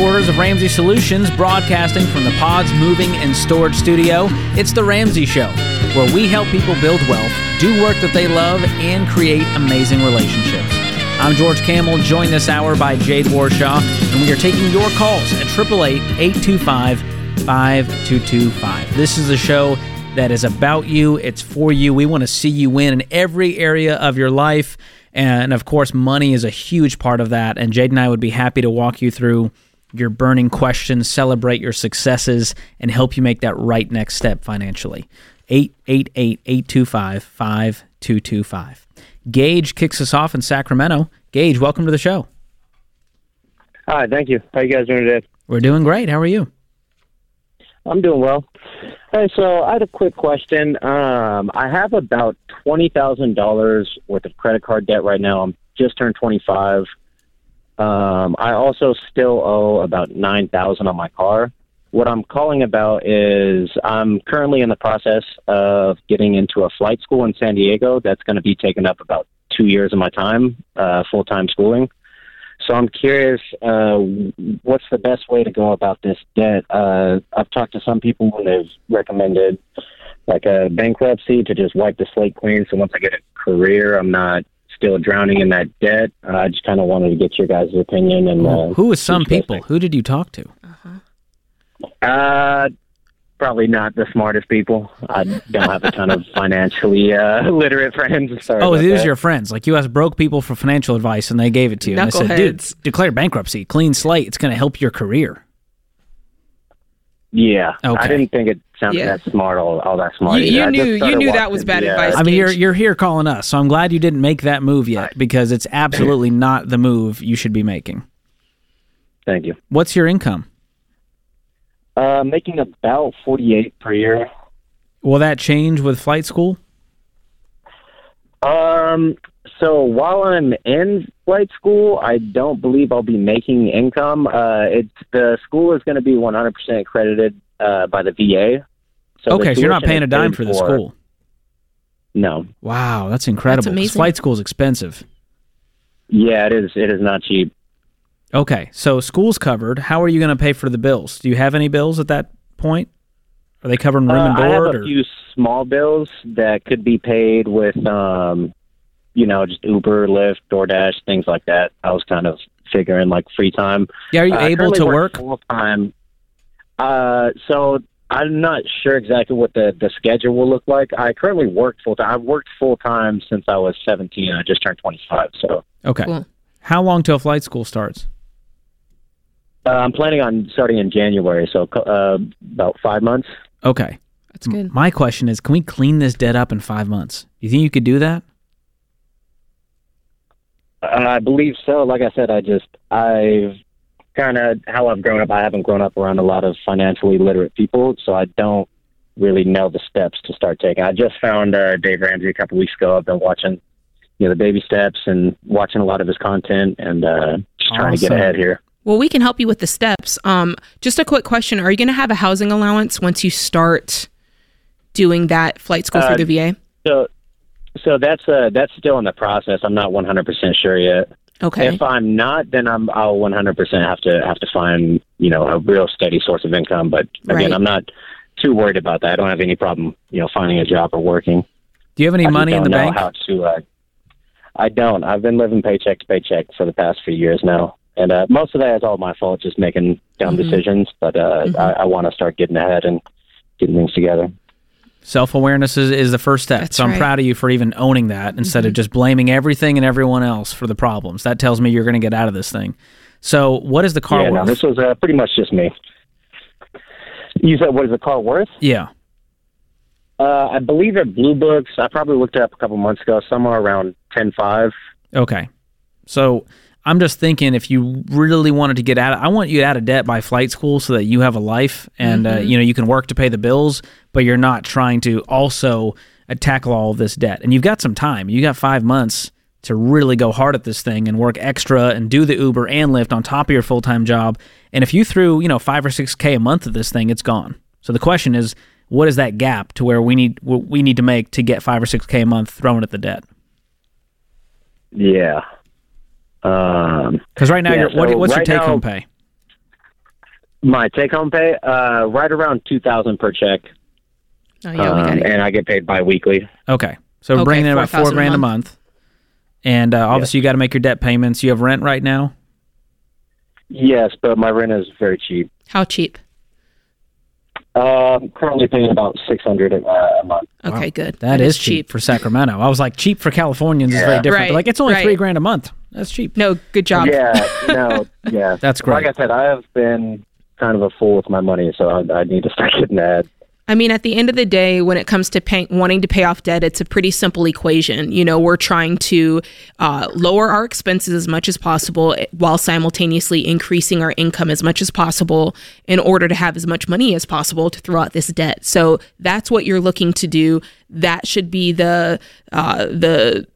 Headquarters of Ramsey Solutions, broadcasting from the Pods Moving and Storage Studio, it's The Ramsey Show, where we help people build wealth, do work that they love, and create amazing relationships. I'm George Kamel, joined this hour by Jade Warshaw, and we are taking your calls at 888 825 5225. This is a show that is about you, it's for you. We want to see you win in every area of your life. And of course, money is a huge part of that. And Jade and I would be happy to walk you through your burning questions, celebrate your successes, and help you make that right next step financially. 888 825 5225. Gage kicks us off in Sacramento. Gage, welcome to the show. Hi, thank you. How you guys doing today? We're doing great. How are you? I'm doing well. Hey, so I had a quick question. Um, I have about twenty thousand dollars worth of credit card debt right now. I'm just turned twenty five. Um, I also still owe about nine thousand on my car. What I'm calling about is I'm currently in the process of getting into a flight school in San Diego. That's going to be taking up about two years of my time, uh, full time schooling. So I'm curious, uh, what's the best way to go about this debt? Uh, I've talked to some people and they've recommended like a bankruptcy to just wipe the slate clean. So once I get a career, I'm not still drowning in that debt. Uh, I just kind of wanted to get your guys' opinion. And uh, who was some people? Who did you talk to? Uh, probably not the smartest people. I don't have a ton of financially uh, literate friends. Sorry oh, about these are your friends. Like you asked broke people for financial advice, and they gave it to you. And they said, "Dude, declare bankruptcy, clean slate. It's going to help your career." Yeah, Okay. I didn't think it sounded Yeah. that smart. All, all that smart. You- you I knew- you started knew that was bad the, uh, advice. I mean, you're you're here calling us, so I'm glad you didn't make that move yet because it's absolutely not the move you should be making. Thank you. What's your income? Uh, making about forty-eight per year. Will that change with flight school? Um. So while I'm in flight school, I don't believe I'll be making income. Uh, it's the school is going to be 100% accredited uh, by the VA. So okay, so you're not paying a dime for the school. No. Wow, that's incredible. 'cause amazing. Flight is expensive. Yeah, it is. It is not cheap. Okay, so school's covered. How are you going to pay for the bills? Do you have any bills at that point? Are they covering room and Uh, I have board? a or? few small bills that could be paid with, um, you know, just Uber, Lyft, DoorDash, things like that. I was kind of figuring like free time. yeah, are you Uh, able currently to work? full time? Uh, so I'm not sure exactly what the the schedule will look like. I currently work full time. I've worked full time since I was 17. I just turned 25. So Okay. Cool. How long till flight school starts? uh, I'm planning on starting in January. So uh, about five months. Okay. That's good. My question is, can we clean this debt up in five months? You think you could do that? Uh, I believe so. Like I said, I just I've kind of how I've grown up. I haven't grown up around a lot of financially literate people, so I don't really know the steps to start taking. I just found uh, Dave Ramsey a couple weeks ago. I've been watching, you know, the baby steps and watching a lot of his content and uh, just trying to get ahead here. Well, we can help you with the steps. Um, just a quick question: Are you going to have a housing allowance once you start doing that flight school Uh, through the VA? So, so that's uh, that's still in the process. I'm not 100 percent sure yet. Okay. If I'm not, then I'm I'll 100 percent have to have to find you know a real steady source of income. But again, Right. I'm not too worried about that. I don't have any problem you know finding a job or working. Do you have any I money in don't the know bank? How to? Uh, I don't. I've been living paycheck to paycheck for the past few years now, and uh, most of that is all my fault, just making dumb Mm-hmm. decisions. But uh, I, I want to start getting ahead and getting things together. Self awareness is, is the first step. That's so I'm right. proud of you for even owning that instead of just blaming everything and everyone else for the problems. That tells me you're going to get out of this thing. So, what is the car yeah, no, worth? this was uh, pretty much just me. You said, what is the car worth? yeah. Uh, I believe at Blue Books, I probably looked it up a couple months ago, somewhere around ten five. Okay. So I'm just thinking if you really wanted to get out, of, I want you out of debt by flight school so that you have a life and uh, you know you can work to pay the bills, but you're not trying to also uh, tackle all of this debt. And you've got some time. You got five months to really go hard at this thing and work extra and do the Uber and Lyft on top of your full time job. And if you threw you know five or six k a month at this thing, it's gone. So the question is, what is that gap to where we need what we need to make to get five or six k a month thrown at the debt? Yeah. Um, Because right now, Yeah, you're, what, so what's your right take home pay? My take home pay, uh, right around two thousand per check, Oh yeah, um, got and I get paid biweekly. Okay. So Okay, bringing in about 4 4,000 a grand a month. month. And uh, obviously, you got to make your debt payments. You have rent right now. Yes, but my rent is very cheap. How cheap? Uh, I'm currently paying about six hundred uh, a month. Okay, good. that is, cheap. for Sacramento. I was like, cheap for Californians is very different. Right, They're like, it's only right. three grand a month. That's cheap. No, good job. Yeah, no, yeah. That's great. Like I said, I have been kind of a fool with my money, so I, I need to start getting that. I mean, at the end of the day, when it comes to pay, wanting to pay off debt, it's a pretty simple equation. You know, we're trying to uh, lower our expenses as much as possible eh, while simultaneously increasing our income as much as possible in order to have as much money as possible to throw out this debt. So that's what you're looking to do. That should be the uh, the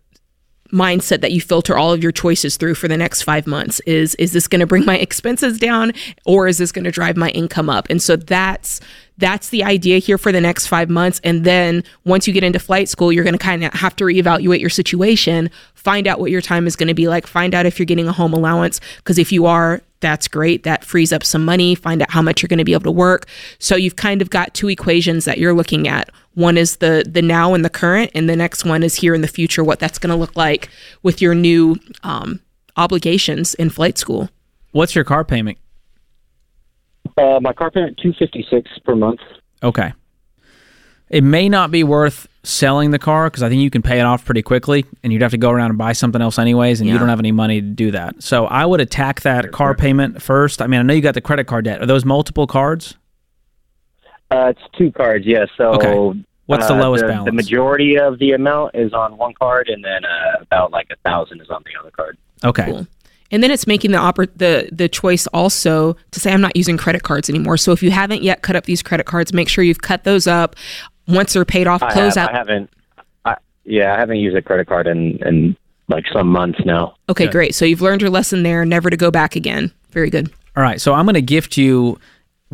mindset that you filter all of your choices through for the next five months is is this going to bring my expenses down or is this going to drive my income up? And so that's that's the idea here for the next five months. And then once you get into flight school you're going to kind of have to reevaluate your situation find out what your time is going to be like find out if you're getting a home allowance because if you are that's great. That frees up some money. Find out how much you're going to be able to work. So you've kind of got two equations that you're looking at one is the the now and the current and the next one is here in the future what that's going to look like with your new um, obligations in flight school What's your car payment? Uh, my car payment two fifty six per month. Okay. It may not be worth selling the car because I think you can pay it off pretty quickly and you'd have to go around and buy something else anyways and you don't have any money to do that. So I would attack that car payment first. I mean, I know you got the credit card debt. Are those multiple cards? Uh, it's two cards, yes. So, Okay. What's the uh, lowest the, balance? The majority of the amount is on one card, and then uh, about like a thousand is on the other card. Okay. Cool. And then it's making the oppor- the the choice also to say I'm not using credit cards anymore. So if you haven't yet cut up these credit cards, make sure you've cut those up. Once they're paid off, I, close have, out. I haven't. I, yeah, I haven't used a credit card in in like some months now. Okay, great. So you've learned your lesson there, never to go back again. Very good. All right, so I'm going to gift you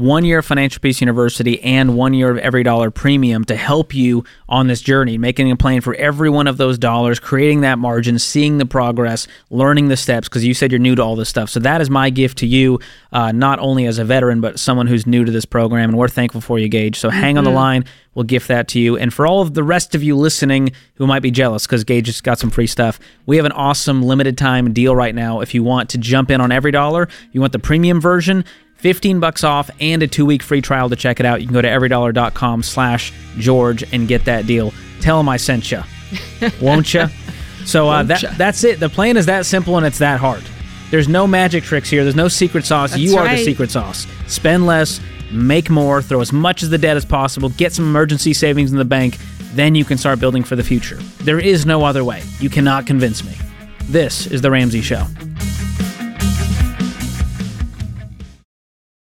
one year of Financial Peace University and one year of EveryDollar Premium to help you on this journey, making a plan for every one of those dollars, creating that margin, seeing the progress, learning the steps, because you said you're new to all this stuff. So that is my gift to you, uh, not only as a veteran, but someone who's new to this program, and we're thankful for you, Gage. So hang on the line. We'll gift that to you. And for all of the rest of you listening who might be jealous because Gage just got some free stuff, we have an awesome limited time deal right now. If you want to jump in on EveryDollar, you want the premium version, 15 bucks off and a two-week free trial to check it out. You can go to everydollar.com slash George and get that deal. Tell them I sent you. Won't you? So uh, that ya? that's it. The plan is that simple and it's that hard. There's no magic tricks here. There's no secret sauce. That's you are the secret sauce. Spend less, make more, throw as much of the debt as possible, get some emergency savings in the bank, then you can start building for the future. There is no other way. You cannot convince me. This is The Ramsey Show.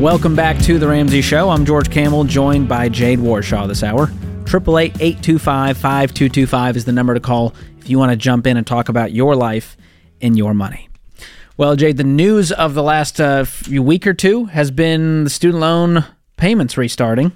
Welcome back to the Ramsey Show. I'm George Kamel, joined by Jade Warshaw this hour. 888-825-5225 is the number to call if you want to jump in and talk about your life and your money. Well, Jade, the news of the last uh, week or two has been the student loan payments restarting,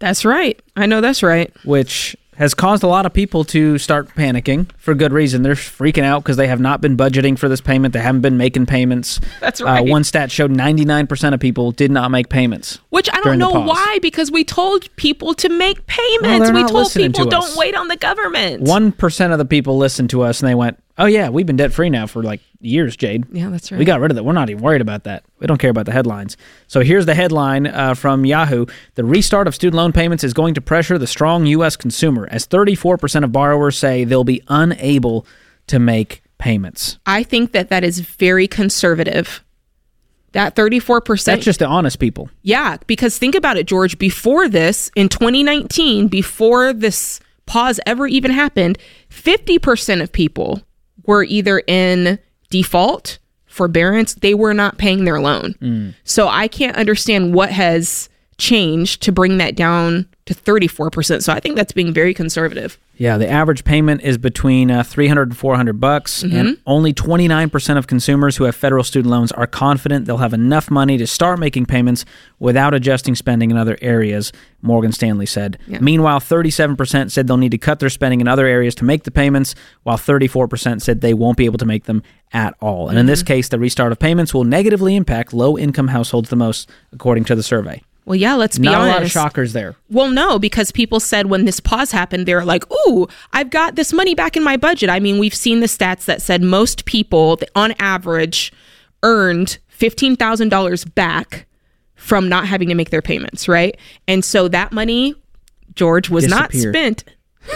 That's right. I know that's right. which has caused a lot of people to start panicking for good reason. They're freaking out because they have not been budgeting for this payment. They haven't been making payments. That's Uh, right. one stat showed 99% of people did not make payments. Which I don't know why, because we told people to make payments. they're we told people to don't wait on the government. One percent of the people listened to us and they went, Oh yeah, we've been debt free now for like years, Jade. Yeah, that's right. We got rid of that. We're not even worried about that. We don't care about the headlines. So here's the headline uh, from Yahoo: The restart of student loan payments is going to pressure the strong U.S. consumer, as 34% of borrowers say they'll be unable to make payments. I think that that is very conservative. That 34%. That's just the honest people. Yeah, because think about it, George. Before this, in 2019, before this pause ever even happened, 50% of people were either in default, forbearance, they were not paying their loan. Mm. So I can't understand what has changed to bring that down to 34%. So I think that's being very conservative. Yeah, the average payment is between uh, 300 and 400 bucks, and only 29% of consumers who have federal student loans are confident they'll have enough money to start making payments without adjusting spending in other areas, Morgan Stanley said. Meanwhile, 37% said they'll need to cut their spending in other areas to make the payments, while 34% said they won't be able to make them at all. And in this case, the restart of payments will negatively impact low-income households the most, according to the survey. Well, yeah, let's be Not a honest. lot of shockers there. Well, no, because people said when this pause happened, they were like, "Ooh, I've got this money back in my budget." I mean, we've seen the stats that said most people, on average, earned fifteen thousand dollars back from not having to make their payments, right? And so that money, George, was not spent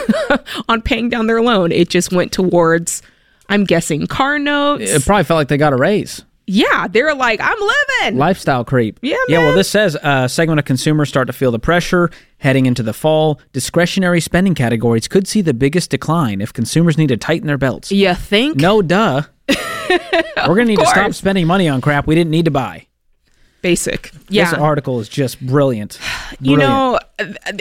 on paying down their loan. It just went towards, I'm guessing, car notes. It probably felt like they got a raise. Yeah, they're like, "I'm living." lifestyle creep. Yeah, Yeah, well, this says uh, segment of consumers start to feel the pressure heading into the fall. Discretionary spending categories could see the biggest decline if consumers need to tighten their belts. you think? No, duh. We're gonna need to stop spending money on crap we didn't need to buy. Basic. Yeah. This article is just brilliant. you know, uh, uh,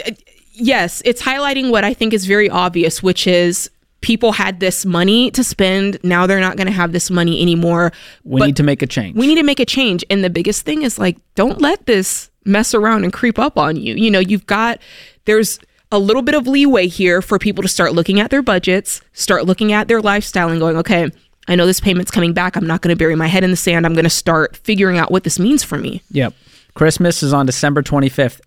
yes, it's highlighting what I think is very obvious, which is people had this money to spend. Now they're not going to have this money anymore. we but need to make a change. we need to make a change. And the biggest thing is like, don't let this mess around and creep up on you. You know, you've got, there's, a little bit of leeway here for people to start looking at their budgets, start looking at their lifestyle and going, okay, I know this payment's coming back. I'm not going to bury my head in the sand. I'm going to start figuring out what this means for me. yep. Christmas is on December 25th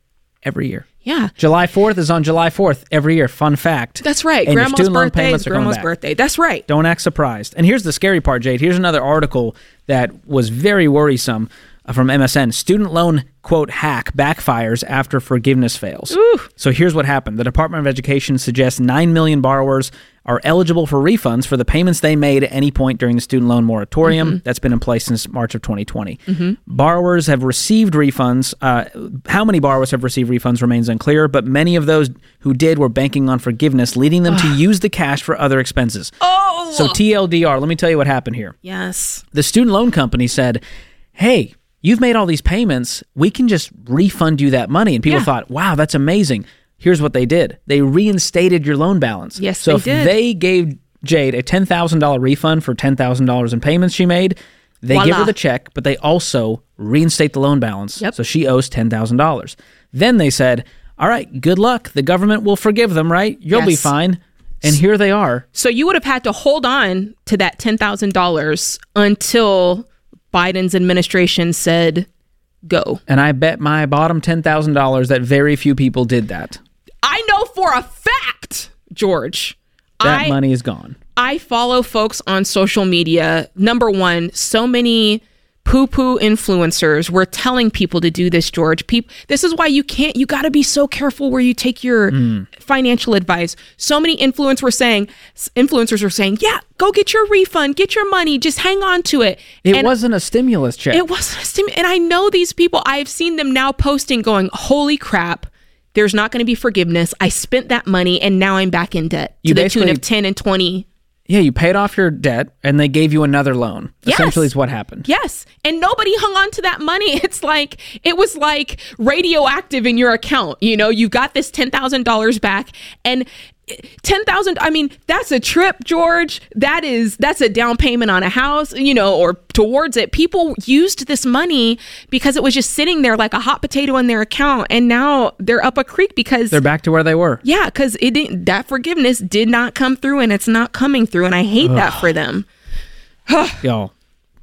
every year. Yeah. July 4th is on July 4th every year. Fun fact. That's right. And Grandma's birthday is grandma's birthday. That's right. Don't act surprised. And here's the scary part, Jade. Here's another article that was very worrisome from MSN. Student loan quote hack backfires after forgiveness fails. So here's what happened. The Department of Education suggests 9 million borrowers are eligible for refunds for the payments they made at any point during the student loan moratorium that's been in place since March of 2020. Borrowers have received refunds. Uh, how many borrowers have received refunds remains unclear, but many of those who did were banking on forgiveness, leading them to use the cash for other expenses. Oh, So TLDR, let me tell you what happened here. yes. The student loan company said, "Hey, you've made all these payments. We can just refund you that money." And people Yeah. thought, "Wow, that's amazing." Here's what they did. They reinstated your loan balance. Yes, so they if did. they gave Jade a $10,000 refund for $10,000 in payments she made, they give her the check, but they also reinstate the loan balance. Yep. So she owes $10,000. Then they said, "All right, good luck. The government will forgive them, right? You'll be fine." And here they are. So you would have had to hold on to that $10,000 until Biden's administration said go. And I bet my bottom $10,000 that very few people did that. I know for a fact, George. That I, money is gone. I follow folks on social media. Number one, so many poo poo influencers were telling people to do this, George. People, this is why you can't, you got to be so careful where you take your hmm. financial advice. So many influencers were saying, influencers were saying, yeah, go get your refund, get your money, just hang on to it. It And wasn't a stimulus check. It wasn't a stim- and I know these people. I've seen them now posting, going, "Holy crap! There's not going to be forgiveness. I spent that money, and now I'm back in debt You to the tune of ten and twenty. Yeah, you paid off your debt and they gave you another loan. Yes. Essentially, is what happened. Yes, and nobody hung on to that money. It's like it was like radioactive in your account. You know, you got this ten thousand dollars back, and ten thousand. I mean, that's a trip, George. That is that's a down payment on a house. You know, or towards it. People used this money because it was just sitting there like a hot potato in their account, and now they're up a creek because They're back to where they were. yeah, because it didn't. That forgiveness did not come through, and it's not coming through, and I hate that for them. Y'all,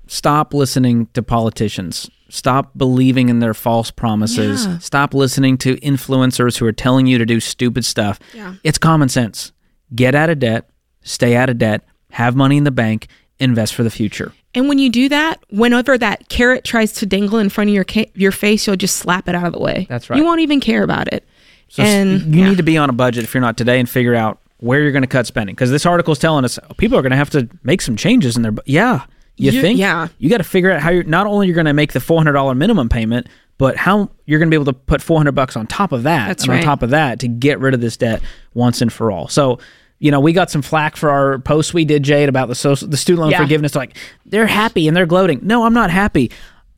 stop listening to politicians. Stop believing in their false promises. Yeah. Stop listening to influencers who are telling you to do stupid stuff. Yeah. It's common sense. Get out of debt, stay out of debt, have money in the bank, invest for the future. And when you do that, whenever that carrot tries to dangle in front of your ca- your face, you'll just slap it out of the way. That's right. You won't even care about it. So and you yeah. need to be on a budget if you're not today and figure out where you're going to cut spending because this article is telling us oh, people are going to have to make some changes in their bu- yeah you, You- think yeah. you got to figure out how you're not only you're going to make the $400 minimum payment but how you're going to be able to put 400 bucks on top of that That's and right. on top of that to get rid of this debt once and for all so you know we got some flack for our post we did jade about the social the student loan Yeah. forgiveness like they're happy and they're gloating no i'm not happy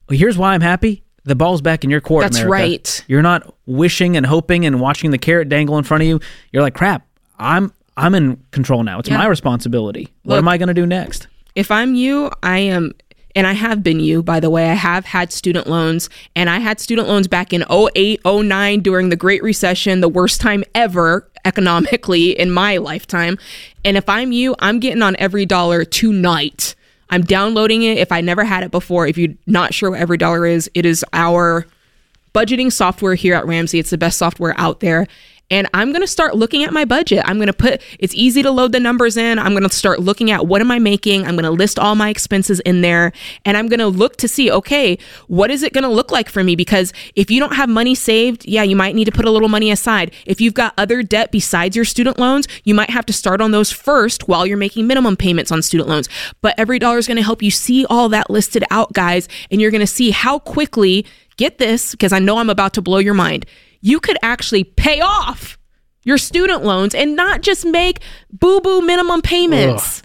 well, here's why i'm happy the ball's back in your court That's America. right. You're not wishing and hoping and watching the carrot dangle in front of you. You're like, crap, I'm I'm in control now. It's Yeah. my responsibility. what am I going to do next? If I'm you, I am, and I have been you, by the way. I have had student loans, and I had student loans back in 08, 09 during the Great Recession, the worst time ever economically in my lifetime. And if I'm you, I'm getting on EveryDollar tonight. I'm downloading it if I never had it before. If you're not sure what EveryDollar is, it is our budgeting software here at Ramsey. It's the best software out there. And I'm going to start looking at my budget. I'm going to put it's easy to load the numbers in. I'm going to start looking at what am I making? I'm going to list all my expenses in there and I'm going to look to see, okay, what is it going to look like for me because if you don't have money saved, yeah, you might need to put a little money aside. If you've got other debt besides your student loans, you might have to start on those first while you're making minimum payments on student loans. But EveryDollar is going to help you see all that listed out, guys, and you're going to see how quickly get this because I know I'm about to blow your mind. You could actually pay off your student loans and not just make boo boo minimum payments.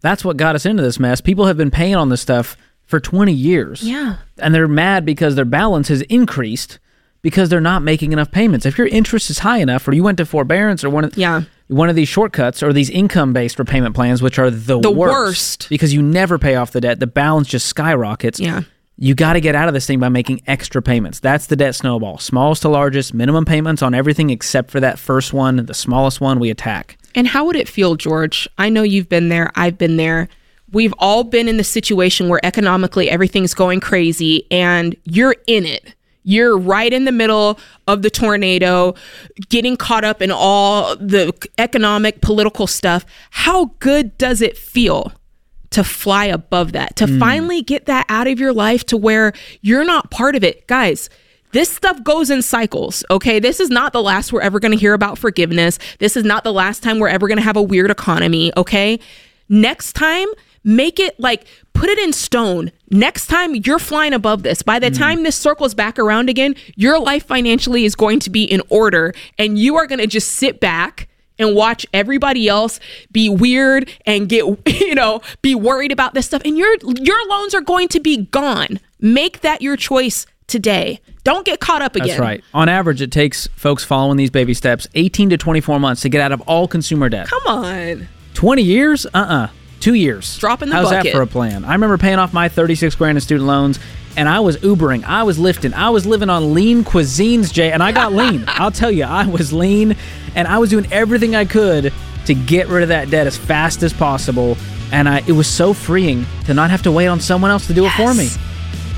That's what got us into this mess. People have been paying on this stuff for 20 years. Yeah. And they're mad because their balance has increased because they're not making enough payments. If your interest is high enough or you went to forbearance or one of Yeah. one of these shortcuts or these income-based repayment plans which are the, The worst, worst. because you never pay off the debt, the balance just skyrockets. Yeah. You got to get out of this thing by making extra payments. That's the debt snowball. Smallest to largest, minimum payments on everything except for that first one, the smallest one we attack. And how would it feel, George? I know you've been there. I've been there. We've all been in the situation where economically everything's going crazy and you're in it. You're right in the middle of the tornado, getting caught up in all the economic, political stuff. How good does it feel to fly above that, to mm. finally get that out of your life to where you're not part of it? Guys, this stuff goes in cycles, okay? This is not the last we're ever going to hear about forgiveness. This is not the last time we're ever going to have a weird economy, okay? Next time, make it like put it in stone. Next time you're flying above this. By the mm. time this circles back around again, your life financially is going to be in order and you are going to just sit back and watch everybody else be weird and get you know be worried about this stuff and your your loans are going to be gone make that your choice today don't get caught up again That's right. On average, it takes folks following these baby steps 18 to 24 months to get out of all consumer debt. come on 20 years? Uh uh Two years. Drop in the How's that bucket. for a plan? I remember paying off my 36 grand in student loans and I was Ubering. I was lifting. I was living on lean cuisines, Jay, and I got lean. I'll tell you, I was lean and I was doing everything I could to get rid of that debt as fast as possible. And I, it was so freeing to not have to wait on someone else to do it for me.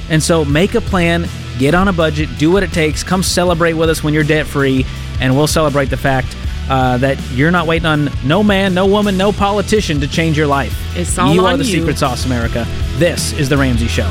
And so make a plan, get on a budget, do what it takes, come celebrate with us when you're debt free, and we'll celebrate the fact uh, that you're not waiting on no man, no woman, no politician to change your life. It's all you are the you. secret sauce, America. This is The Ramsey Show.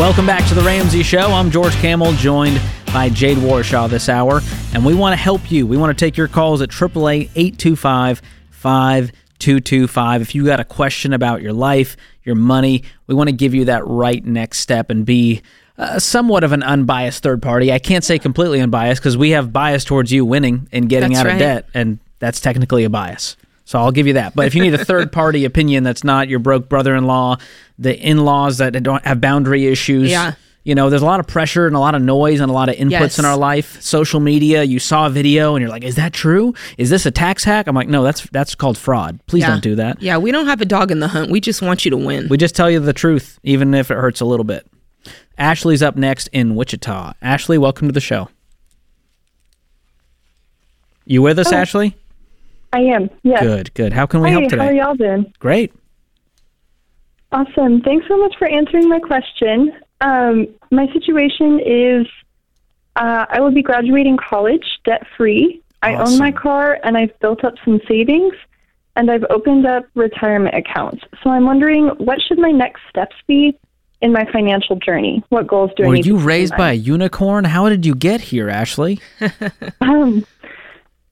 Welcome back to The Ramsey Show. I'm George Kamel, joined by Jade Warshaw this hour, and we want to help you. We want to take your calls at 888 825 5225. If you got a question about your life, your money, we want to give you that right next step and be uh, somewhat of an unbiased third party. I can't say completely unbiased because we have bias towards you winning and getting That's out of debt, and that's technically a bias. So I'll give you that. But if you need a third party opinion that's not your broke brother in law, the in laws that don't have boundary issues, Yeah. You know, there's a lot of pressure and a lot of noise and a lot of inputs Yes. in our life. Social media, you saw a video and you're like, "Is that true? Is this a tax hack?" I'm like, "No, that's that's called fraud. Please Yeah. don't do that." Yeah, we don't have a dog in the hunt. We just want you to win. We just tell you the truth, even if it hurts a little bit. Ashley's up next in Wichita. Ashley, welcome to the show. You with us, oh. Ashley? I am. Yes. Good, good. How can we help how are today? y'all doing? Great. Awesome. Thanks so much for answering my question. Um, my situation is uh, I will be graduating college debt free. I own my car and I've built up some savings and I've opened up retirement accounts. So I'm wondering what should my next steps be in my financial journey? What goals do I Were need you to keep in raised by a unicorn? How did you get here, Ashley? Um,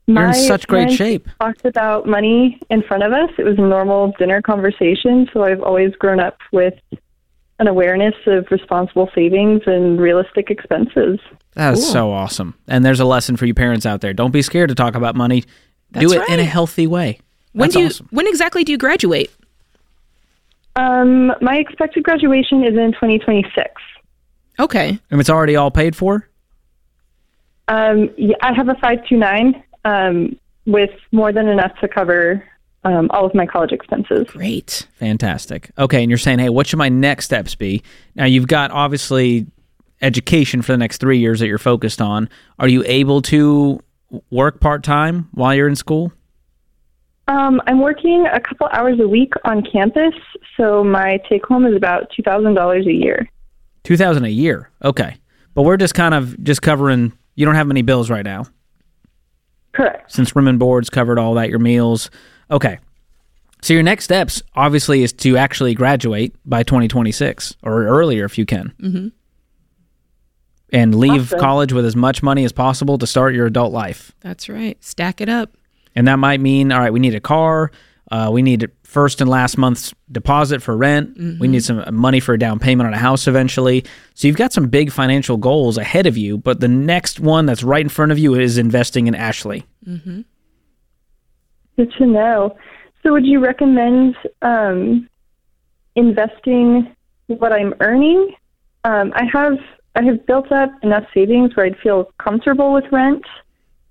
You're in such great shape. Talked about money in front of us. It was a normal dinner conversation. So I've always grown up with an awareness of responsible savings and realistic expenses. That is so awesome. And there's a lesson for you parents out there. Don't be scared to talk about money. Do That's it in a healthy way. when That's do you awesome. when exactly do you graduate? Um, my expected graduation is in 2026. Okay. And it's already all paid for? Um, yeah, I have a 529 um, with more than enough to cover um, all of my college expenses. Great. Fantastic. Okay, and you're saying, hey, what should my next steps be? Now, you've got obviously education for the next three years that you're focused on. Are you able to work part time while you're in school? Um, I'm working a couple hours a week on campus, so my take home is about $2,000 a year. Two thousand a year. Okay, but we're just kind of just covering. You don't have many bills right now Correct. since room and boards covered all that. Your meals. Okay. So your next steps obviously is to actually graduate by 2026 or earlier if you can. Mm-hmm. And leave Awesome. college with as much money as possible to start your adult life. That's right. Stack it up. And that might mean, all right, we need a car. Uh, we need first and last month's deposit for rent. We need some money for a down payment on a house eventually. So you've got some big financial goals ahead of you, but the next one that's right in front of you is investing in Ashley. Good to know. So, would you recommend um, investing what I'm earning? Um, I have I have built up enough savings where I'd feel comfortable with rent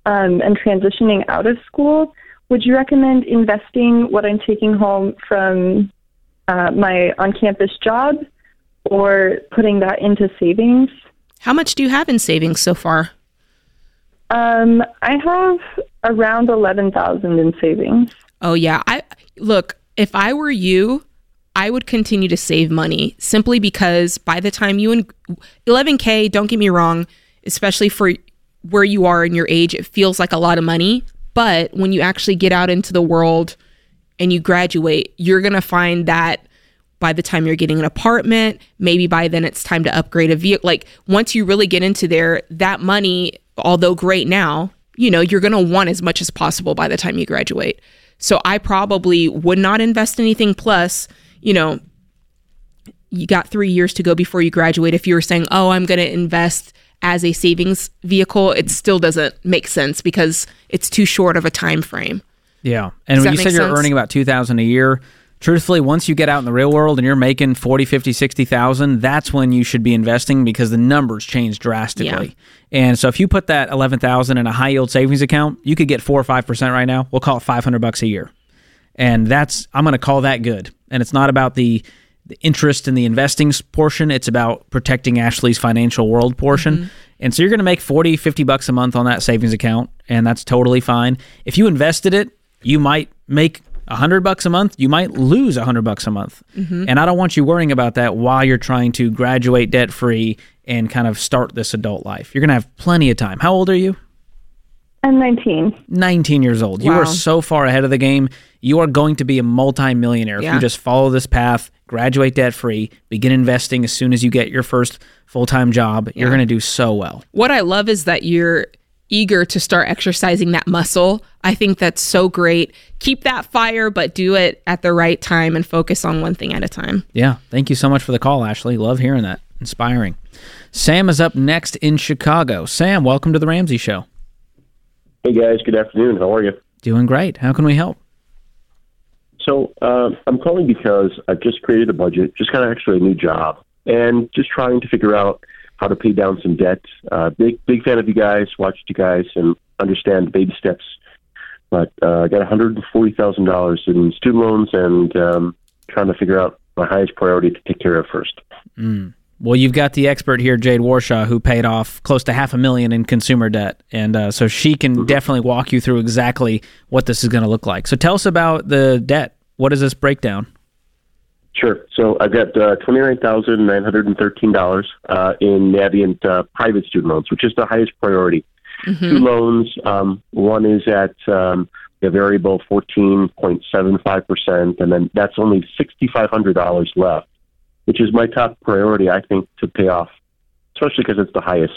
um, and transitioning out of school. Would you recommend investing what I'm taking home from uh, my on-campus job, or putting that into savings? How much do you have in savings so far? Um, I have around eleven thousand in savings. Oh yeah. I look, if I were you, I would continue to save money simply because by the time you and 11k, don't get me wrong, especially for where you are in your age, it feels like a lot of money, but when you actually get out into the world and you graduate, you're going to find that by the time you're getting an apartment, maybe by then it's time to upgrade a vehicle. Like once you really get into there, that money, although great now, you know, you're going to want as much as possible by the time you graduate. So I probably would not invest anything. Plus, you know, you got three years to go before you graduate. If you were saying, oh, I'm going to invest as a savings vehicle, it still doesn't make sense because it's too short of a time frame. Yeah. And Does when you said you're sense? earning about 2000 a year, truthfully, once you get out in the real world and you're making 40, 50, 60,000, that's when you should be investing because the numbers change drastically. And so if you put that 11,000 in a high yield savings account, you could get 4 or 5% right now. We'll call it 500 bucks a year. And that's I'm going to call that good. And it's not about the the interest in the investing portion, it's about protecting Ashley's financial world portion. Mm-hmm. And so you're going to make 40, 50 bucks a month on that savings account, and that's totally fine. If you invested it, you might make 100 bucks a month, you might lose 100 bucks a month. Mm-hmm. And I don't want you worrying about that while you're trying to graduate debt free and kind of start this adult life. You're going to have plenty of time. How old are you? I'm 19. 19 years old. You are so far ahead of the game. You are going to be a multimillionaire if you just follow this path, graduate debt free, begin investing as soon as you get your first full time job. You're going to do so well. What I love is that you're eager to start exercising that muscle. I think that's so great. Keep that fire, but do it at the right time and focus on one thing at a time. Yeah. Thank you so much for the call, Ashley. Love hearing that. Inspiring. Sam is up next in Chicago. Sam, welcome to the Ramsey Show. Hey guys, good afternoon. How are you? Doing great. How can we help? So uh, I'm calling because I've just created a budget, just got actually a new job, and just trying to figure out how to pay down some debt. Uh, big big fan of you guys. Watched you guys and understand baby steps. But uh, I got one hundred and forty thousand dollars in student loans and um, trying to figure out my highest priority to take care of first. Mm. Well, you've got the expert here, Jade Warshaw, who paid off close to half a million in consumer debt, and uh, so she can mm-hmm. definitely walk you through exactly what this is going to look like. So, tell us about the debt. What is this breakdown? Sure. So I've got uh, twenty nine thousand nine hundred and thirteen dollars uh, in Navient uh, private student loans, which is the highest priority. Mm-hmm. Two loans. Um, one is at um, a variable fourteen point seven five percent, and then that's only sixty five hundred dollars left, which is my top priority, I think, to pay off, especially because it's the highest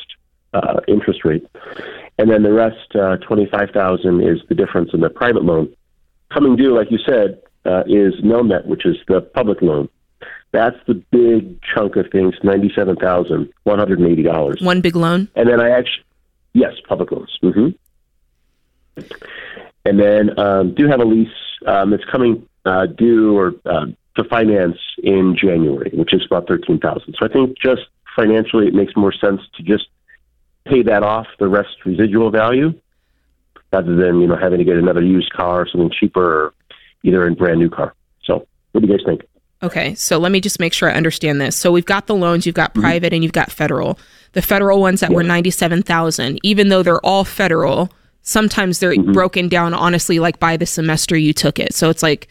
uh, interest rate. And then the rest, uh, twenty five thousand, is the difference in the private loan. Coming due, like you said, uh, is Nelnet, which is the public loan. That's the big chunk of things, ninety-seven thousand one hundred and eighty dollars. One big loan. And then I actually, yes, public loans. Mm-hmm. And then um, do have a lease um, that's coming uh, due or uh, to finance in January, which is about thirteen thousand. So I think just financially, it makes more sense to just pay that off, the rest residual value, rather than you know having to get another used car or something cheaper either in brand new car. So, what do you guys think? Okay, so let me just make sure I understand this. So we've got the loans, you've got mm-hmm. private, mm-hmm. and you've got federal. The federal ones that yeah. were ninety-seven thousand, even though they're all federal, sometimes they're mm-hmm. broken down honestly, like by the semester you took it. So it's like,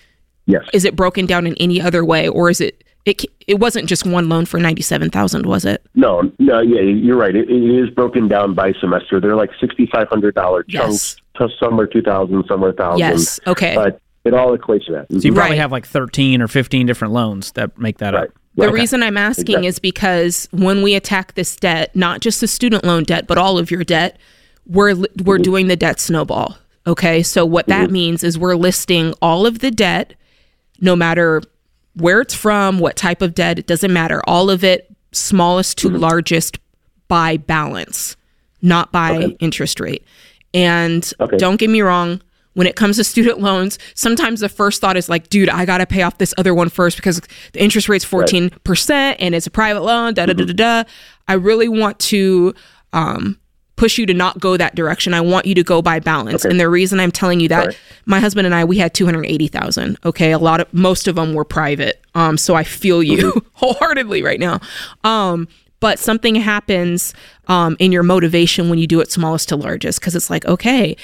yes, is it broken down in any other way, or is it? It, it wasn't just one loan for ninety seven thousand, was it? No, no, yeah, you're right. It, it is broken down by semester. They're like sixty five hundred dollar chunks. Yes. Some are two thousand, some are thousand. Yes. Okay. But it all equates to that. So you probably right. have like 13 or 15 different loans that make that right. up. The okay. reason I'm asking exactly. is because when we attack this debt, not just the student loan debt, but all of your debt, we're we're mm-hmm. doing the debt snowball. Okay? So what mm-hmm. that means is we're listing all of the debt no matter where it's from, what type of debt, it doesn't matter. All of it smallest to mm-hmm. largest by balance, not by okay. interest rate. And okay. don't get me wrong, when it comes to student loans, sometimes the first thought is like, dude, I got to pay off this other one first because the interest rate's 14% right. and it's a private loan, da da da da da. I really want to um, push you to not go that direction. I want you to go by balance. Okay. And the reason I'm telling you that, my husband and I, we had 280,000. Okay. A lot of, most of them were private. Um, so I feel you mm-hmm. wholeheartedly right now. Um, but something happens um, in your motivation when you do it smallest to largest because it's like, okay,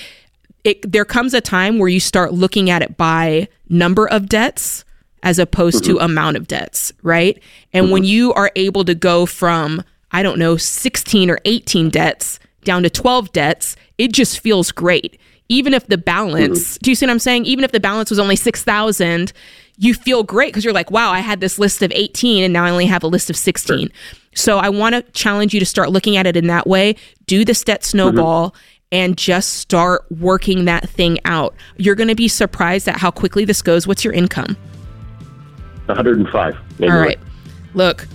it, there comes a time where you start looking at it by number of debts as opposed mm-hmm. to amount of debts, right? And mm-hmm. when you are able to go from, I don't know, 16 or 18 debts down to 12 debts, it just feels great. Even if the balance, mm-hmm. do you see what I'm saying? Even if the balance was only 6,000, you feel great because you're like, wow, I had this list of 18 and now I only have a list of 16. Sure. So I want to challenge you to start looking at it in that way. Do the debt snowball mm-hmm and just start working that thing out. You're going to be surprised at how quickly this goes. What's your income? 105. All right. Look,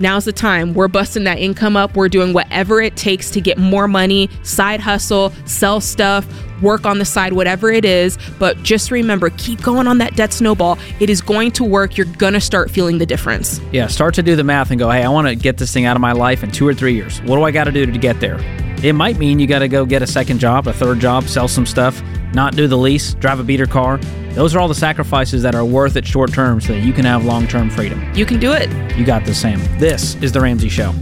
now's the time. We're busting that income up. We're doing whatever it takes to get more money, side hustle, sell stuff, work on the side, whatever it is. But just remember, keep going on that debt snowball. It is going to work. You're going to start feeling the difference. Yeah, start to do the math and go, hey, I want to get this thing out of my life in two or three years. What do I got to do to get there? It might mean you got to go get a second job, a third job, sell some stuff, not do the lease, drive a beater car. Those are all the sacrifices that are worth it short term so that you can have long term freedom. You can do it. You got this, Sam. This is The Ramsey Show.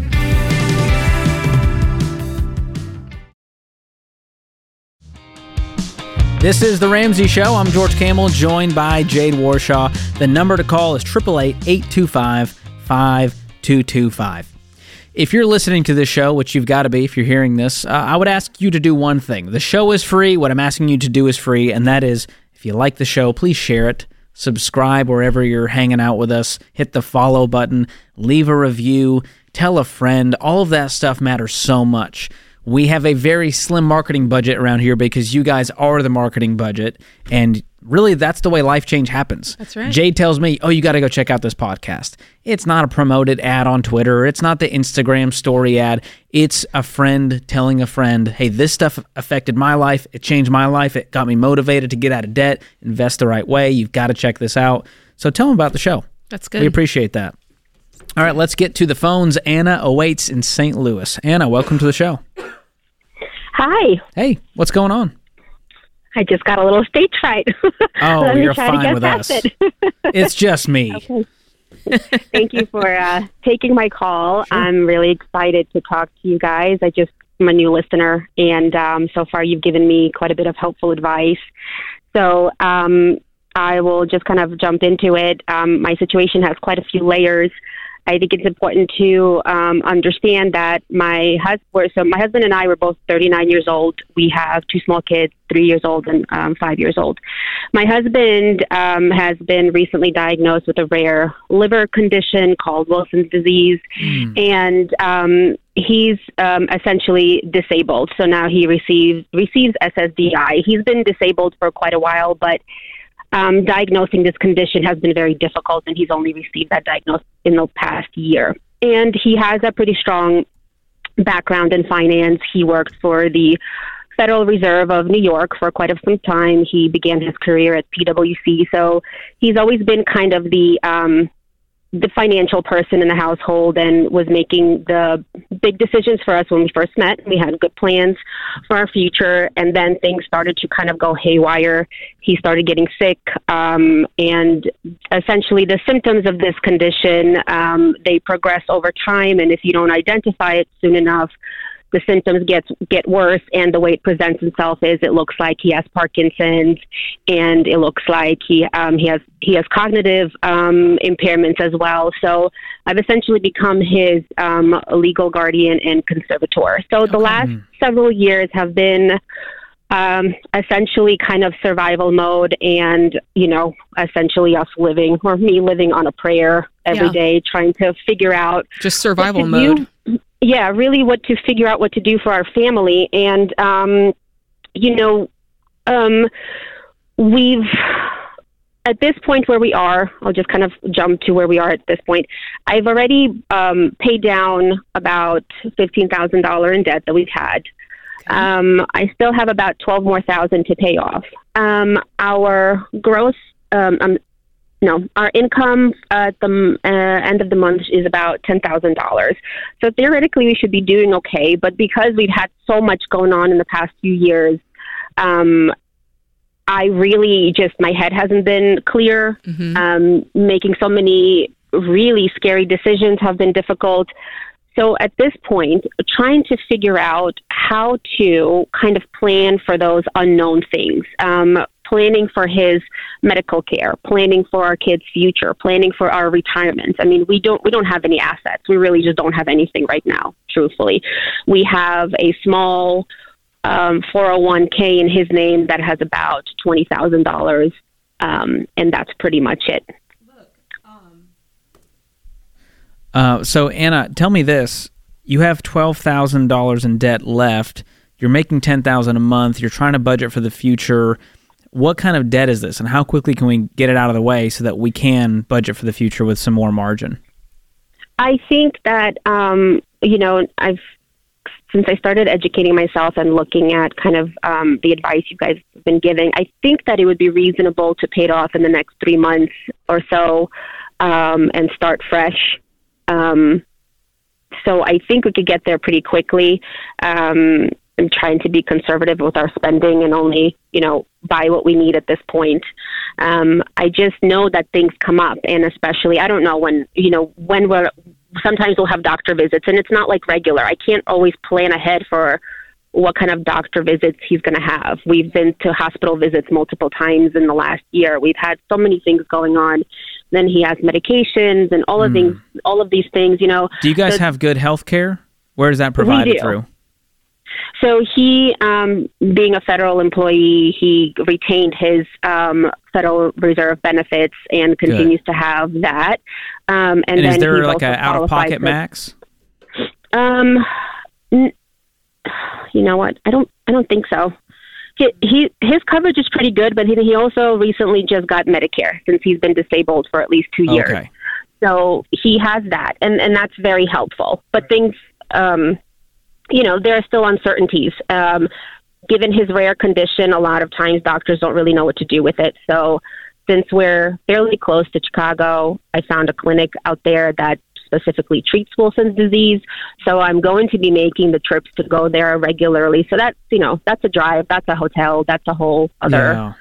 This is The Ramsey Show. I'm George Kamel, joined by Jade Warshaw. The number to call is 888 825 5225 if you're listening to this show, which you've got to be if you're hearing this, uh, I would ask you to do one thing. The show is free. What I'm asking you to do is free, and that is if you like the show, please share it, subscribe wherever you're hanging out with us, hit the follow button, leave a review, tell a friend. All of that stuff matters so much. We have a very slim marketing budget around here because you guys are the marketing budget, and really that's the way life change happens. That's right. Jade tells me, "Oh, you got to go check out this podcast." It's not a promoted ad on Twitter. It's not the Instagram story ad. It's a friend telling a friend, "Hey, this stuff affected my life. It changed my life. It got me motivated to get out of debt, invest the right way. You've got to check this out." So tell them about the show. That's good. We appreciate that. All right, let's get to the phones. Anna awaits in St. Louis. Anna, welcome to the show. Hi. Hey, what's going on? I just got a little stage fright. Oh, you're fine with us. it. It's just me. Okay. Thank you for uh, taking my call. I'm really excited to talk to you guys. I just am a new listener, and um, so far you've given me quite a bit of helpful advice. So um, I will just kind of jump into it. Um, my situation has quite a few layers. I think it's important to um, understand that my husband, so my husband and I were both 39 years old. We have two small kids, three years old and um, five years old. My husband um, has been recently diagnosed with a rare liver condition called Wilson's disease, and um, he's um, essentially disabled. So now he receives receives SSDI. He's been disabled for quite a while, but um, diagnosing this condition has been very difficult, and he's only received that diagnosis in the past year. And he has a pretty strong background in finance. He worked for the Federal Reserve of New York for quite a some time. He began his career at PwC, so he's always been kind of the um, the financial person in the household and was making the big decisions for us when we first met. We had good plans for our future, and then things started to kind of go haywire. He started getting sick, um, and essentially the symptoms of this condition um, they progress over time, and if you don't identify it soon enough, the symptoms get get worse and the way it presents itself is it looks like he has Parkinson's and it looks like he um, he has he has cognitive um, impairments as well. So I've essentially become his um, legal guardian and conservator. So the last several years have been um, essentially kind of survival mode and, you know, essentially us living or me living on a prayer every Yeah. day, trying to figure out Just survival mode. Yeah, really what to figure out what to do for our family. And, um, you know, um, we've, at this point where we are, I'll just kind of jump to where we are at this point. I've already um, paid down about $15,000 in debt that we've had. Um, I still have about 12 more thousand to pay off. Um, our gross, um, um, no, our income at the uh, end of the month is about ten thousand dollars. So theoretically, we should be doing okay. But because we've had so much going on in the past few years, um, I really just my head hasn't been clear. Mhm. Um, making so many really scary decisions have been difficult. So at this point, trying to figure out how to kind of plan for those unknown things. Um, planning for his medical care, planning for our kids' future, planning for our retirement. I mean, we don't we don't have any assets. We really just don't have anything right now. Truthfully, we have a small um, 401k in his name that has about twenty thousand dollars, um, and that's pretty much it. Uh, so, Anna, tell me this: you have twelve thousand dollars in debt left. You're making ten thousand a month. You're trying to budget for the future. What kind of debt is this, and how quickly can we get it out of the way so that we can budget for the future with some more margin? I think that um, you know I've since I started educating myself and looking at kind of um, the advice you guys have been giving. I think that it would be reasonable to pay it off in the next three months or so um, and start fresh. Um, so I think we could get there pretty quickly. Um, I'm trying to be conservative with our spending and only, you know, buy what we need at this point. Um, I just know that things come up, and especially I don't know when, you know, when we're. Sometimes we'll have doctor visits, and it's not like regular. I can't always plan ahead for what kind of doctor visits he's going to have. We've been to hospital visits multiple times in the last year. We've had so many things going on. Then he has medications and all of things, all of these things. You know, Do you guys have good health care? Where is that provided through? So he, um, being a federal employee, he retained his um, Federal Reserve benefits and continues to have that. Um, and, And, then is there like an out of pocket for- max? Um, n- you know what? I don't. I don't think so. He, he his coverage is pretty good, but he, he also recently just got Medicare since he's been disabled for at least two years. Okay. So he has that, and and that's very helpful. But things, um, you know, there are still uncertainties. Um, given his rare condition, a lot of times doctors don't really know what to do with it. So since we're fairly close to Chicago, I found a clinic out there that specifically treats Wilson's disease. So I'm going to be making the trips to go there regularly. So that's, you know, that's a drive, that's a hotel, that's a whole other Yeah.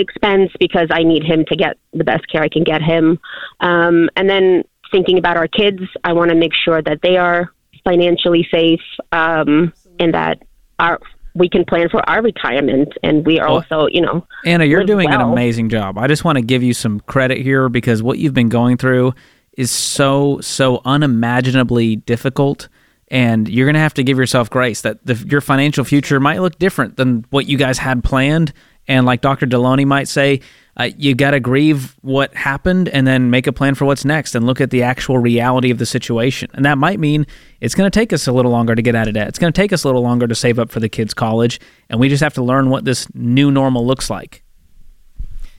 expense because I need him to get the best care I can get him. Um, and then thinking about our kids, I want to make sure that they are financially safe um, and that our we can plan for our retirement and we are Well, also, you know, Anna, you're doing an amazing job. I just want to give you some credit here because what you've been going through is so so unimaginably difficult and you're going to have to give yourself grace that the, your financial future might look different than what you guys had planned and like Dr. Delony might say, uh, you got to grieve what happened and then make a plan for what's next and look at the actual reality of the situation. And that might mean it's going to take us a little longer to get out of debt. It's going to take us a little longer to save up for the kids' college. And we just have to learn what this new normal looks like.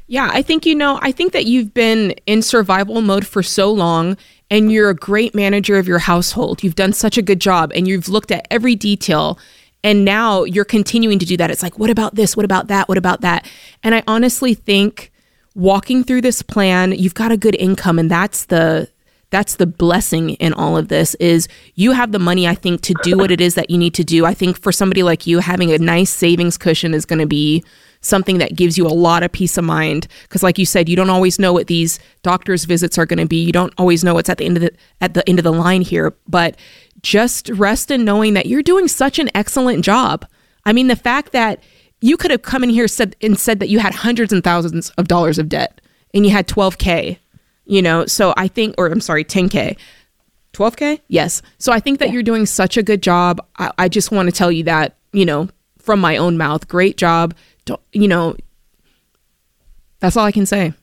Yeah, I think you know, I think that you've been in survival mode for so long and you're a great manager of your household. You've done such a good job and you've looked at every detail and now you're continuing to do that. It's like, what about this? What about that? What about that? And I honestly think walking through this plan, you've got a good income and that's the that's the blessing in all of this is you have the money i think to do what it is that you need to do i think for somebody like you having a nice savings cushion is going to be something that gives you a lot of peace of mind because like you said you don't always know what these doctors visits are going to be you don't always know what's at the end of the at the end of the line here but just rest in knowing that you're doing such an excellent job. I mean the fact that you could have come in here said and said that you had hundreds and thousands of dollars of debt and you had 12k you know? So i think or i'm sorry 10k 12k yes. So i think that you're doing such a good job. I, I just want to tell you that you know from my own mouth great job. Don't, you know that's all i can say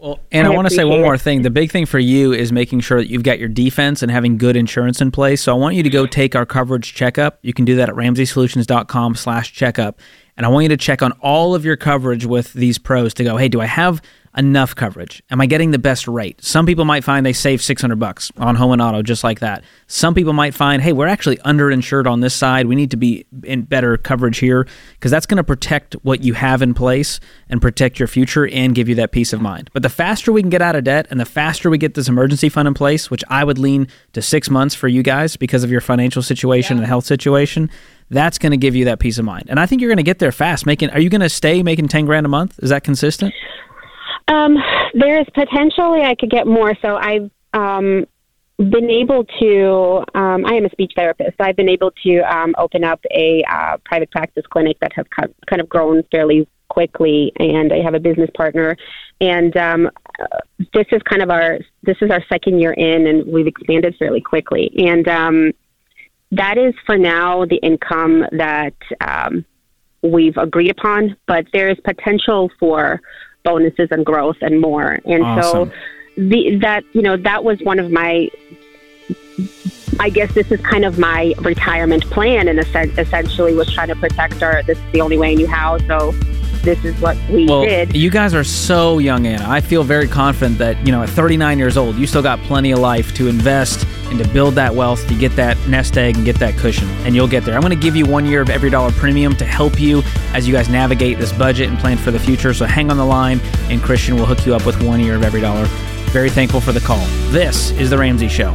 Well, and I, I want to say one more it. thing. The big thing for you is making sure that you've got your defense and having good insurance in place. So I want you to go take our coverage checkup. You can do that at ramseysolutions.com slash checkup. And I want you to check on all of your coverage with these pros to go, hey, do I have enough coverage? Am I getting the best rate? Some people might find they save 600 bucks on home and auto just like that. Some people might find, hey, we're actually underinsured on this side. We need to be in better coverage here because that's going to protect what you have in place and protect your future and give you that peace of mind. But the faster we can get out of debt and the faster we get this emergency fund in place, which I would lean to six months for you guys because of your financial situation and health situation, that's going to give you that peace of mind. And I think you're going to get there fast. Making, are you going to stay making 10 grand a month? Is that consistent? Um, there is potentially I could get more. So I've um, been able to. Um, I am a speech therapist. I've been able to um, open up a uh, private practice clinic that has kind of grown fairly quickly, and I have a business partner. And um, this is kind of our this is our second year in, and we've expanded fairly quickly. And um, that is for now the income that um, we've agreed upon, but there is potential for bonuses and growth and more. And Awesome. so the that you know that was one of my I guess this is kind of my retirement plan and essen- essentially was trying to protect our this is the only way I knew how so this is what we Well, did. you guys are so young, Anna. I feel very confident that, you know, at 39 years old, you still got plenty of life to invest and to build that wealth, to get that nest egg and get that cushion. And you'll get there. I'm going to give you one year of EveryDollar premium to help you as you guys navigate this budget and plan for the future. So hang on the line, and Christian will hook you up with one year of EveryDollar. Very thankful for the call. This is The Ramsey Show.